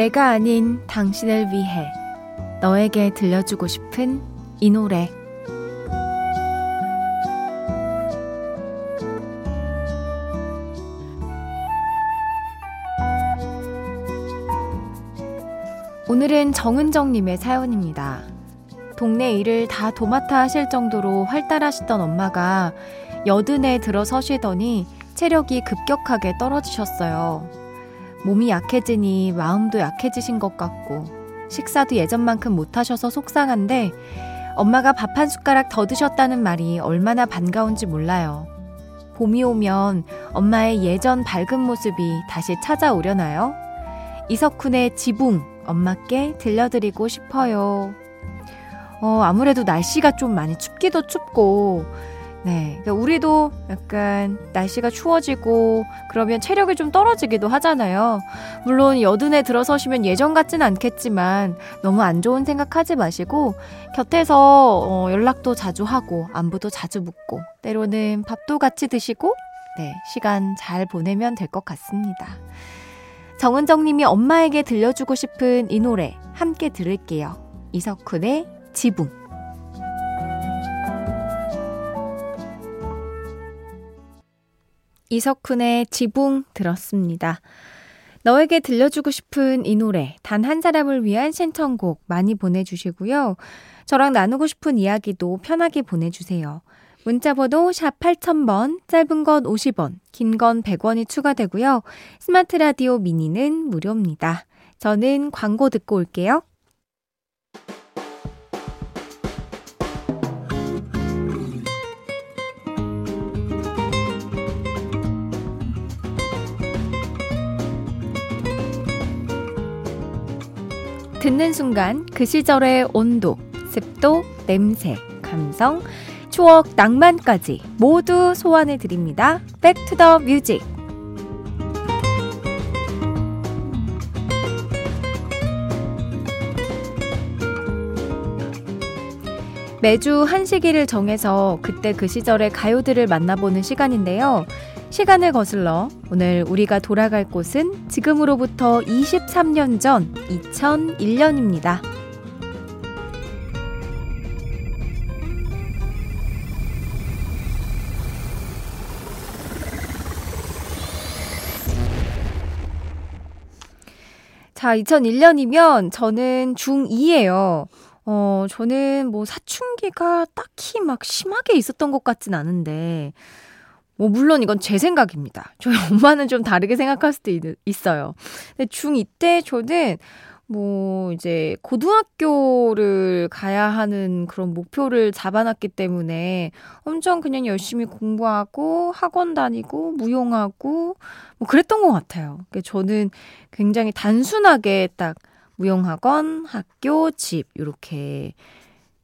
내가 아닌 당신을 위해 너에게 들려주고 싶은 이 노래 오늘은 정은정님의 사연입니다. 동네 일을 다 도맡아 하실 정도로 활달하시던 엄마가 여든에 들어서시더니 체력이 급격하게 떨어지셨어요. 몸이 약해지니 마음도 약해지신 것 같고 식사도 예전만큼 못하셔서 속상한데 엄마가 밥 한 숟가락 더 드셨다는 말이 얼마나 반가운지 몰라요. 봄이 오면 엄마의 예전 밝은 모습이 다시 찾아오려나요? 이석훈의 지붕 엄마께 들려드리고 싶어요. 어, 아무래도 날씨가 좀 많이 춥기도 춥고 네. 그러니까 우리도 약간 날씨가 추워지고 그러면 체력이 좀 떨어지기도 하잖아요. 물론 여든에 들어서시면 예전 같진 않겠지만 너무 안 좋은 생각하지 마시고 곁에서 어, 연락도 자주 하고 안부도 자주 묻고 때로는 밥도 같이 드시고 네. 시간 잘 보내면 될 것 같습니다. 정은정 님이 엄마에게 들려주고 싶은 이 노래 함께 들을게요. 이석훈의 지붕. 이석훈의 지붕 들었습니다. 너에게 들려주고 싶은 이 노래, 단 한 사람을 위한 신청곡 많이 보내주시고요. 저랑 나누고 싶은 이야기도 편하게 보내주세요. 문자번호 샵 8000번, 짧은 건 50원, 긴 건 100원이 추가되고요. 스마트 라디오 미니는 무료입니다. 저는 광고 듣고 올게요. 듣는 순간 그 시절의 온도, 습도, 냄새, 감성, 추억, 낭만까지 모두 소환해 드립니다. The music. 매주 한 시기를 정해서 그때 그 시절의 가요들을 만나보는 시간인데요. 시간을 거슬러 오늘 우리가 돌아갈 곳은 지금으로부터 23년 전 2001년입니다. 자, 2001년이면 저는 중2예요. 어, 저는 뭐 사춘기가 딱히 막 심하게 있었던 것 같진 않은데, 뭐, 물론 이건 제 생각입니다. 저희 엄마는 좀 다르게 생각할 수도 있, 있어요. 근데 중2 때 저는 뭐, 이제, 고등학교를 가야 하는 그런 목표를 잡아놨기 때문에 엄청 그냥 열심히 공부하고 학원 다니고 무용하고 뭐 그랬던 것 같아요. 그러니까 저는 굉장히 단순하게 딱 무용학원, 학교, 집, 요렇게,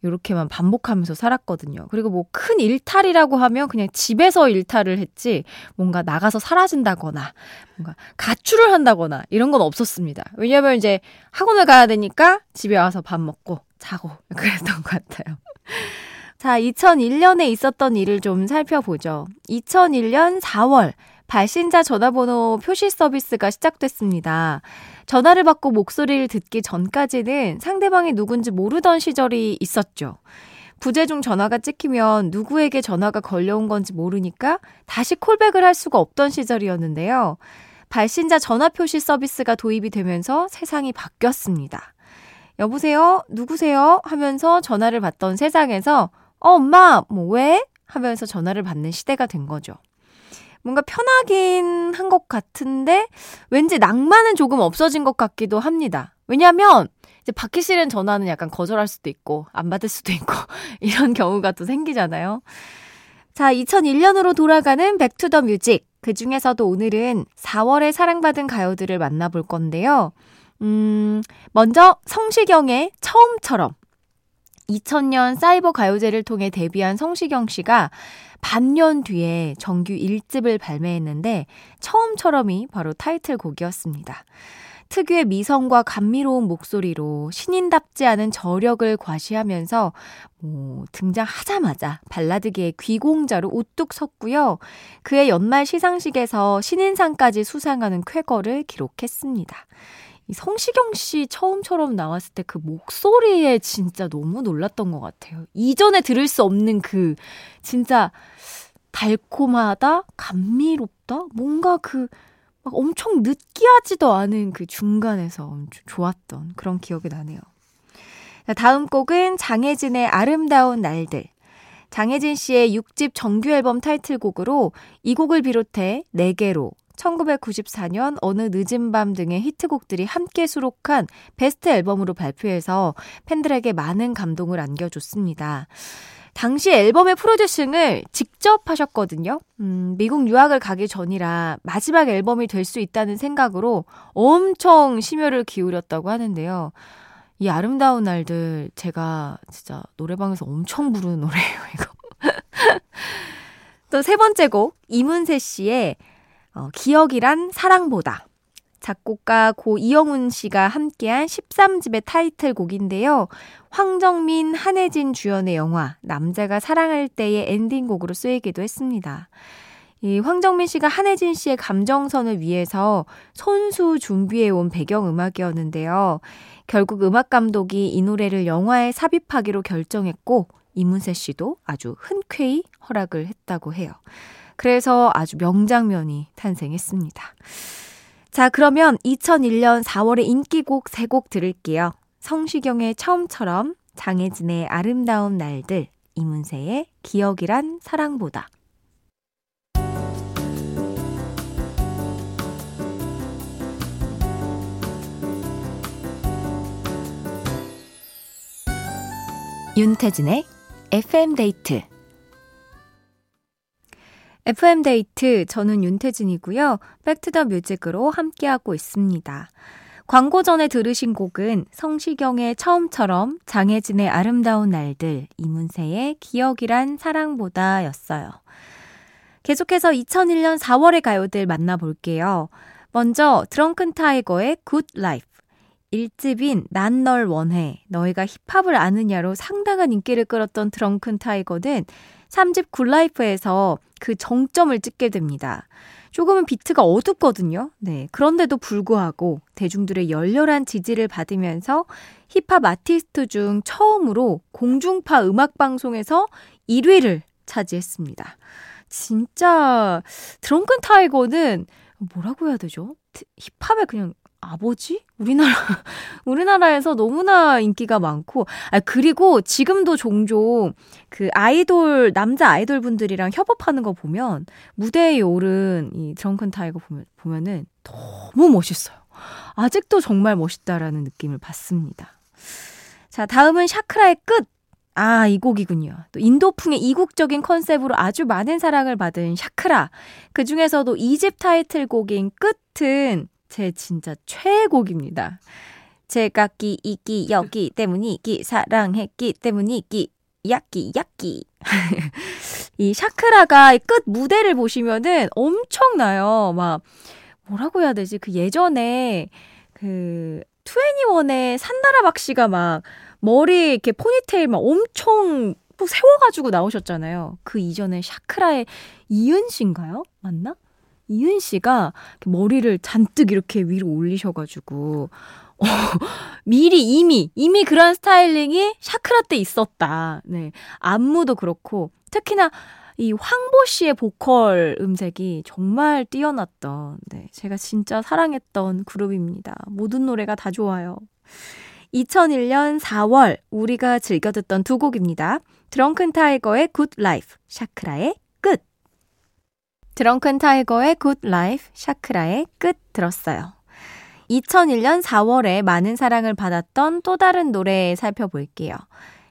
요렇게만 반복하면서 살았거든요. 그리고 뭐 큰 일탈이라고 하면 그냥 집에서 일탈을 했지, 뭔가 나가서 사라진다거나, 뭔가 가출을 한다거나, 이런 건 없었습니다. 왜냐면 이제 학원을 가야 되니까 집에 와서 밥 먹고, 자고 그랬던 것 같아요. 자, 2001년에 있었던 일을 좀 살펴보죠. 2001년 4월 발신자 전화번호 표시 서비스가 시작됐습니다. 전화를 받고 목소리를 듣기 전까지는 상대방이 누군지 모르던 시절이 있었죠. 부재 중 전화가 찍히면 누구에게 전화가 걸려온 건지 모르니까 다시 콜백을 할 수가 없던 시절이었는데요. 발신자 전화 표시 서비스가 도입이 되면서 세상이 바뀌었습니다. 여보세요? 누구세요? 하면서 전화를 받던 세상에서 어, 엄마, 뭐 왜? 하면서 전화를 받는 시대가 된 거죠. 뭔가 편하긴 한 것 같은데 왠지 낭만은 조금 없어진 것 같기도 합니다. 왜냐하면 이제 받기 싫은 전화는 약간 거절할 수도 있고 안 받을 수도 있고 이런 경우가 또 생기잖아요. 자, 2001년으로 돌아가는 Back to the Music. 그 중에서도 오늘은 4월에 사랑받은 가요들을 만나볼 건데요. 음, 먼저 성시경의 처음처럼 2000년 사이버 가요제를 통해 데뷔한 성시경 씨가 반년 뒤에 정규 1집을 발매했는데 처음처럼이 바로 타이틀곡이었습니다. 특유의 미성과 감미로운 목소리로 신인답지 않은 저력을 과시하면서 뭐 등장하자마자 발라드계의 귀공자로 우뚝 섰고요. 그의 연말 시상식에서 신인상까지 수상하는 쾌거를 기록했습니다. 이 성시경 씨 처음처럼 나왔을 때 그 목소리에 진짜 너무 놀랐던 것 같아요. 이전에 들을 수 없는 그 진짜 달콤하다, 감미롭다, 뭔가 그 막 엄청 느끼하지도 않은 그 중간에서 좋았던 그런 기억이 나네요. 다음 곡은 장혜진의 아름다운 날들. 장혜진 씨의 6집 정규 앨범 타이틀곡으로 이 곡을 비롯해 4개로 1994년 어느 늦은 밤 등의 히트곡들이 함께 수록한 베스트 앨범으로 발표해서 팬들에게 많은 감동을 안겨줬습니다. 당시 앨범의 프로듀싱을 직접 하셨거든요. 음, 미국 유학을 가기 전이라 마지막 앨범이 될 수 있다는 생각으로 엄청 심혈을 기울였다고 하는데요. 이 아름다운 날들 제가 진짜 노래방에서 엄청 부르는 노래예요, 이거. 또 세 번째 곡 이문세 씨의 어, 기억이란 사랑보다. 작곡가 고 이영훈 씨가 함께한 13집의 타이틀곡인데요. 황정민, 한혜진 주연의 영화 남자가 사랑할 때의 엔딩곡으로 쓰이기도 했습니다. 이 황정민 씨가 한혜진 씨의 감정선을 위해서 손수 준비해온 배경음악이었는데요. 결국 음악 감독이 이 노래를 영화에 삽입하기로 결정했고 이문세 씨도 아주 흔쾌히 허락을 했다고 해요. 그래서 아주 명장면이 탄생했습니다. 자, 그러면 2001년 4월의 인기곡 3곡 들을게요. 성시경의 처음처럼, 장혜진의 아름다운 날들, 이문세의 기억이란 사랑보다. 윤태진의 FM데이트 FM데이트, 저는 윤태진이고요. Back to the Music으로 함께하고 있습니다. 광고 전에 들으신 곡은 성시경의 처음처럼 장혜진의 아름다운 날들, 이문세의 기억이란 사랑보다 였어요. 계속해서 2001년 4월의 가요들 만나볼게요. 먼저 드렁큰 타이거의 Good Life. 1집인 난 널 원해, 너희가 힙합을 아느냐로 상당한 인기를 끌었던 드렁큰 타이거는 3집 Good Life에서 그 정점을 찍게 됩니다. 조금은 비트가 어둡거든요. 네. 그런데도 불구하고 대중들의 열렬한 지지를 받으면서 힙합 아티스트 중 처음으로 공중파 음악방송에서 1위를 차지했습니다. 진짜 드렁큰 타이거는 뭐라고 해야 되죠? 힙합의 그냥 아버지? 우리나라, 우리나라에서 너무나 인기가 많고, 아, 그리고 지금도 종종 그 아이돌, 남자 아이돌 분들이랑 협업하는 거 보면, 무대에 오른 이 드렁큰 타이거 보면, 보면은 너무 멋있어요. 아직도 정말 멋있다라는 느낌을 받습니다. 자, 다음은 샤크라의 끝! 아, 이 곡이군요. 또 인도풍의 이국적인 컨셉으로 아주 많은 사랑을 받은 샤크라. 그 중에서도 2집 타이틀곡인 끝은 제 진짜 최애곡입니다. 제가 끼, 이끼, 여기 때문이기, 사랑했기 때문이기, 야끼, 야끼. 이 샤크라가 끝 무대를 보시면은 엄청나요. 막, 뭐라고 해야 되지? 그 예전에 그, 투애니원의 산나라 박 씨가 막 머리 이렇게 포니테일 막 엄청 세워가지고 나오셨잖아요. 그 이전에 샤크라의 이은 씨인가요? 맞나? 이은 씨가 머리를 잔뜩 이렇게 위로 올리셔가지고 어, 미리 이미 이미 그런 스타일링이 샤크라 때 있었다. 네 안무도 그렇고 특히나 이 황보 씨의 보컬 음색이 정말 뛰어났던 네 제가 진짜 사랑했던 그룹입니다. 모든 노래가 다 좋아요. 2001년 4월 우리가 즐겨 듣던 두 곡입니다. 드렁큰 타이거의 Good Life, 샤크라의 끝. 드렁큰 타이거의 Good Life, 샤크라의 끝 들었어요. 2001년 4월에 많은 사랑을 받았던 또 다른 노래 살펴볼게요.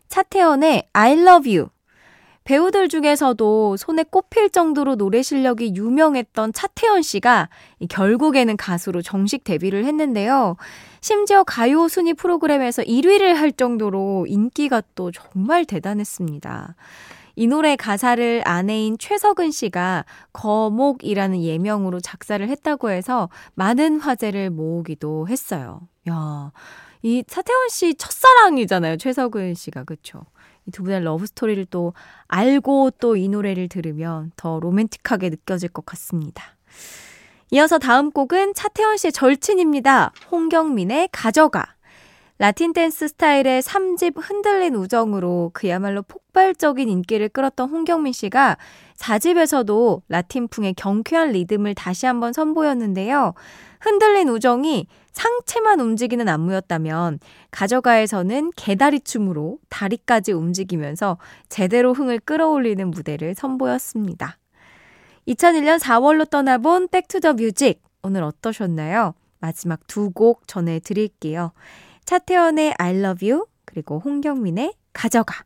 차태현의 I love you. 배우들 중에서도 손에 꼽힐 정도로 노래 실력이 유명했던 차태현 씨가 결국에는 가수로 정식 데뷔를 했는데요. 심지어 가요 순위 프로그램에서 1위를 할 정도로 인기가 또 정말 대단했습니다. 이 노래 가사를 아내인 최석은 씨가 거목이라는 예명으로 작사를 했다고 해서 많은 화제를 모으기도 했어요. 야, 이 차태현 씨 첫사랑이잖아요. 최석은 씨가. 그쵸? 이 두 분의 러브 스토리를 또 알고 또 이 노래를 들으면 더 로맨틱하게 느껴질 것 같습니다. 이어서 다음 곡은 차태현 씨의 절친입니다. 홍경민의 가져가. 라틴 댄스 스타일의 3집 흔들린 우정으로 그야말로 폭발적인 인기를 끌었던 홍경민 씨가 4집에서도 라틴풍의 경쾌한 리듬을 다시 한번 선보였는데요. 흔들린 우정이 상체만 움직이는 안무였다면 가져가에서는 개다리 춤으로 다리까지 움직이면서 제대로 흥을 끌어올리는 무대를 선보였습니다. 2001년 4월로 떠나본 Back to the Music 오늘 어떠셨나요? 마지막 두 곡 전해드릴게요. 차태현의 I love you 그리고 홍경민의 가져가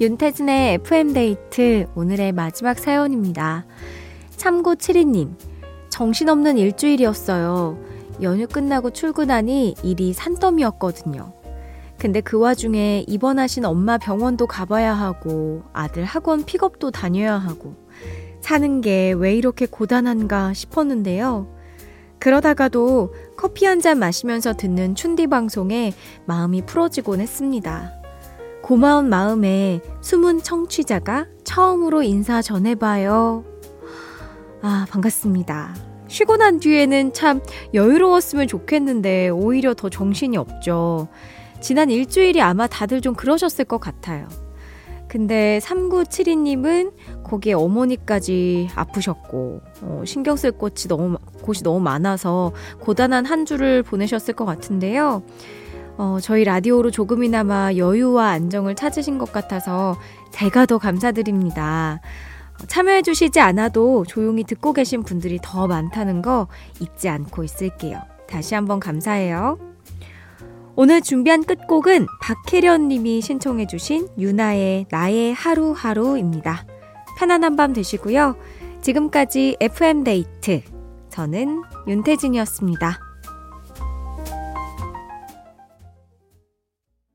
윤태진의 FM데이트 오늘의 마지막 사연입니다. 3972님, 정신없는 일주일이었어요. 연휴 끝나고 출근하니 일이 산더미였거든요. 근데 그 와중에 입원하신 엄마 병원도 가봐야 하고 아들 학원 픽업도 다녀야 하고 사는 게 왜 이렇게 고단한가 싶었는데요. 그러다가도 커피 한 잔 마시면서 듣는 춘디 방송에 마음이 풀어지곤 했습니다. 고마운 마음에 숨은 청취자가 처음으로 인사 전해봐요. 아, 반갑습니다. 쉬고 난 뒤에는 참 여유로웠으면 좋겠는데 오히려 더 정신이 없죠. 지난 일주일이 아마 다들 좀 그러셨을 것 같아요. 근데 3972님은 거기에 어머니까지 아프셨고, 어, 신경 쓸 곳이 너무, 곳이 너무 많아서 고단한 한 주를 보내셨을 것 같은데요. 어, 저희 라디오로 조금이나마 여유와 안정을 찾으신 것 같아서 제가 더 감사드립니다. 참여해주시지 않아도 조용히 듣고 계신 분들이 더 많다는 거 잊지 않고 있을게요. 다시 한번 감사해요. 오늘 준비한 끝곡은 박혜련 님이 신청해 주신 유나의 나의 하루하루입니다. 편안한 밤 되시고요. 지금까지 FM데이트. 저는 윤태진이었습니다.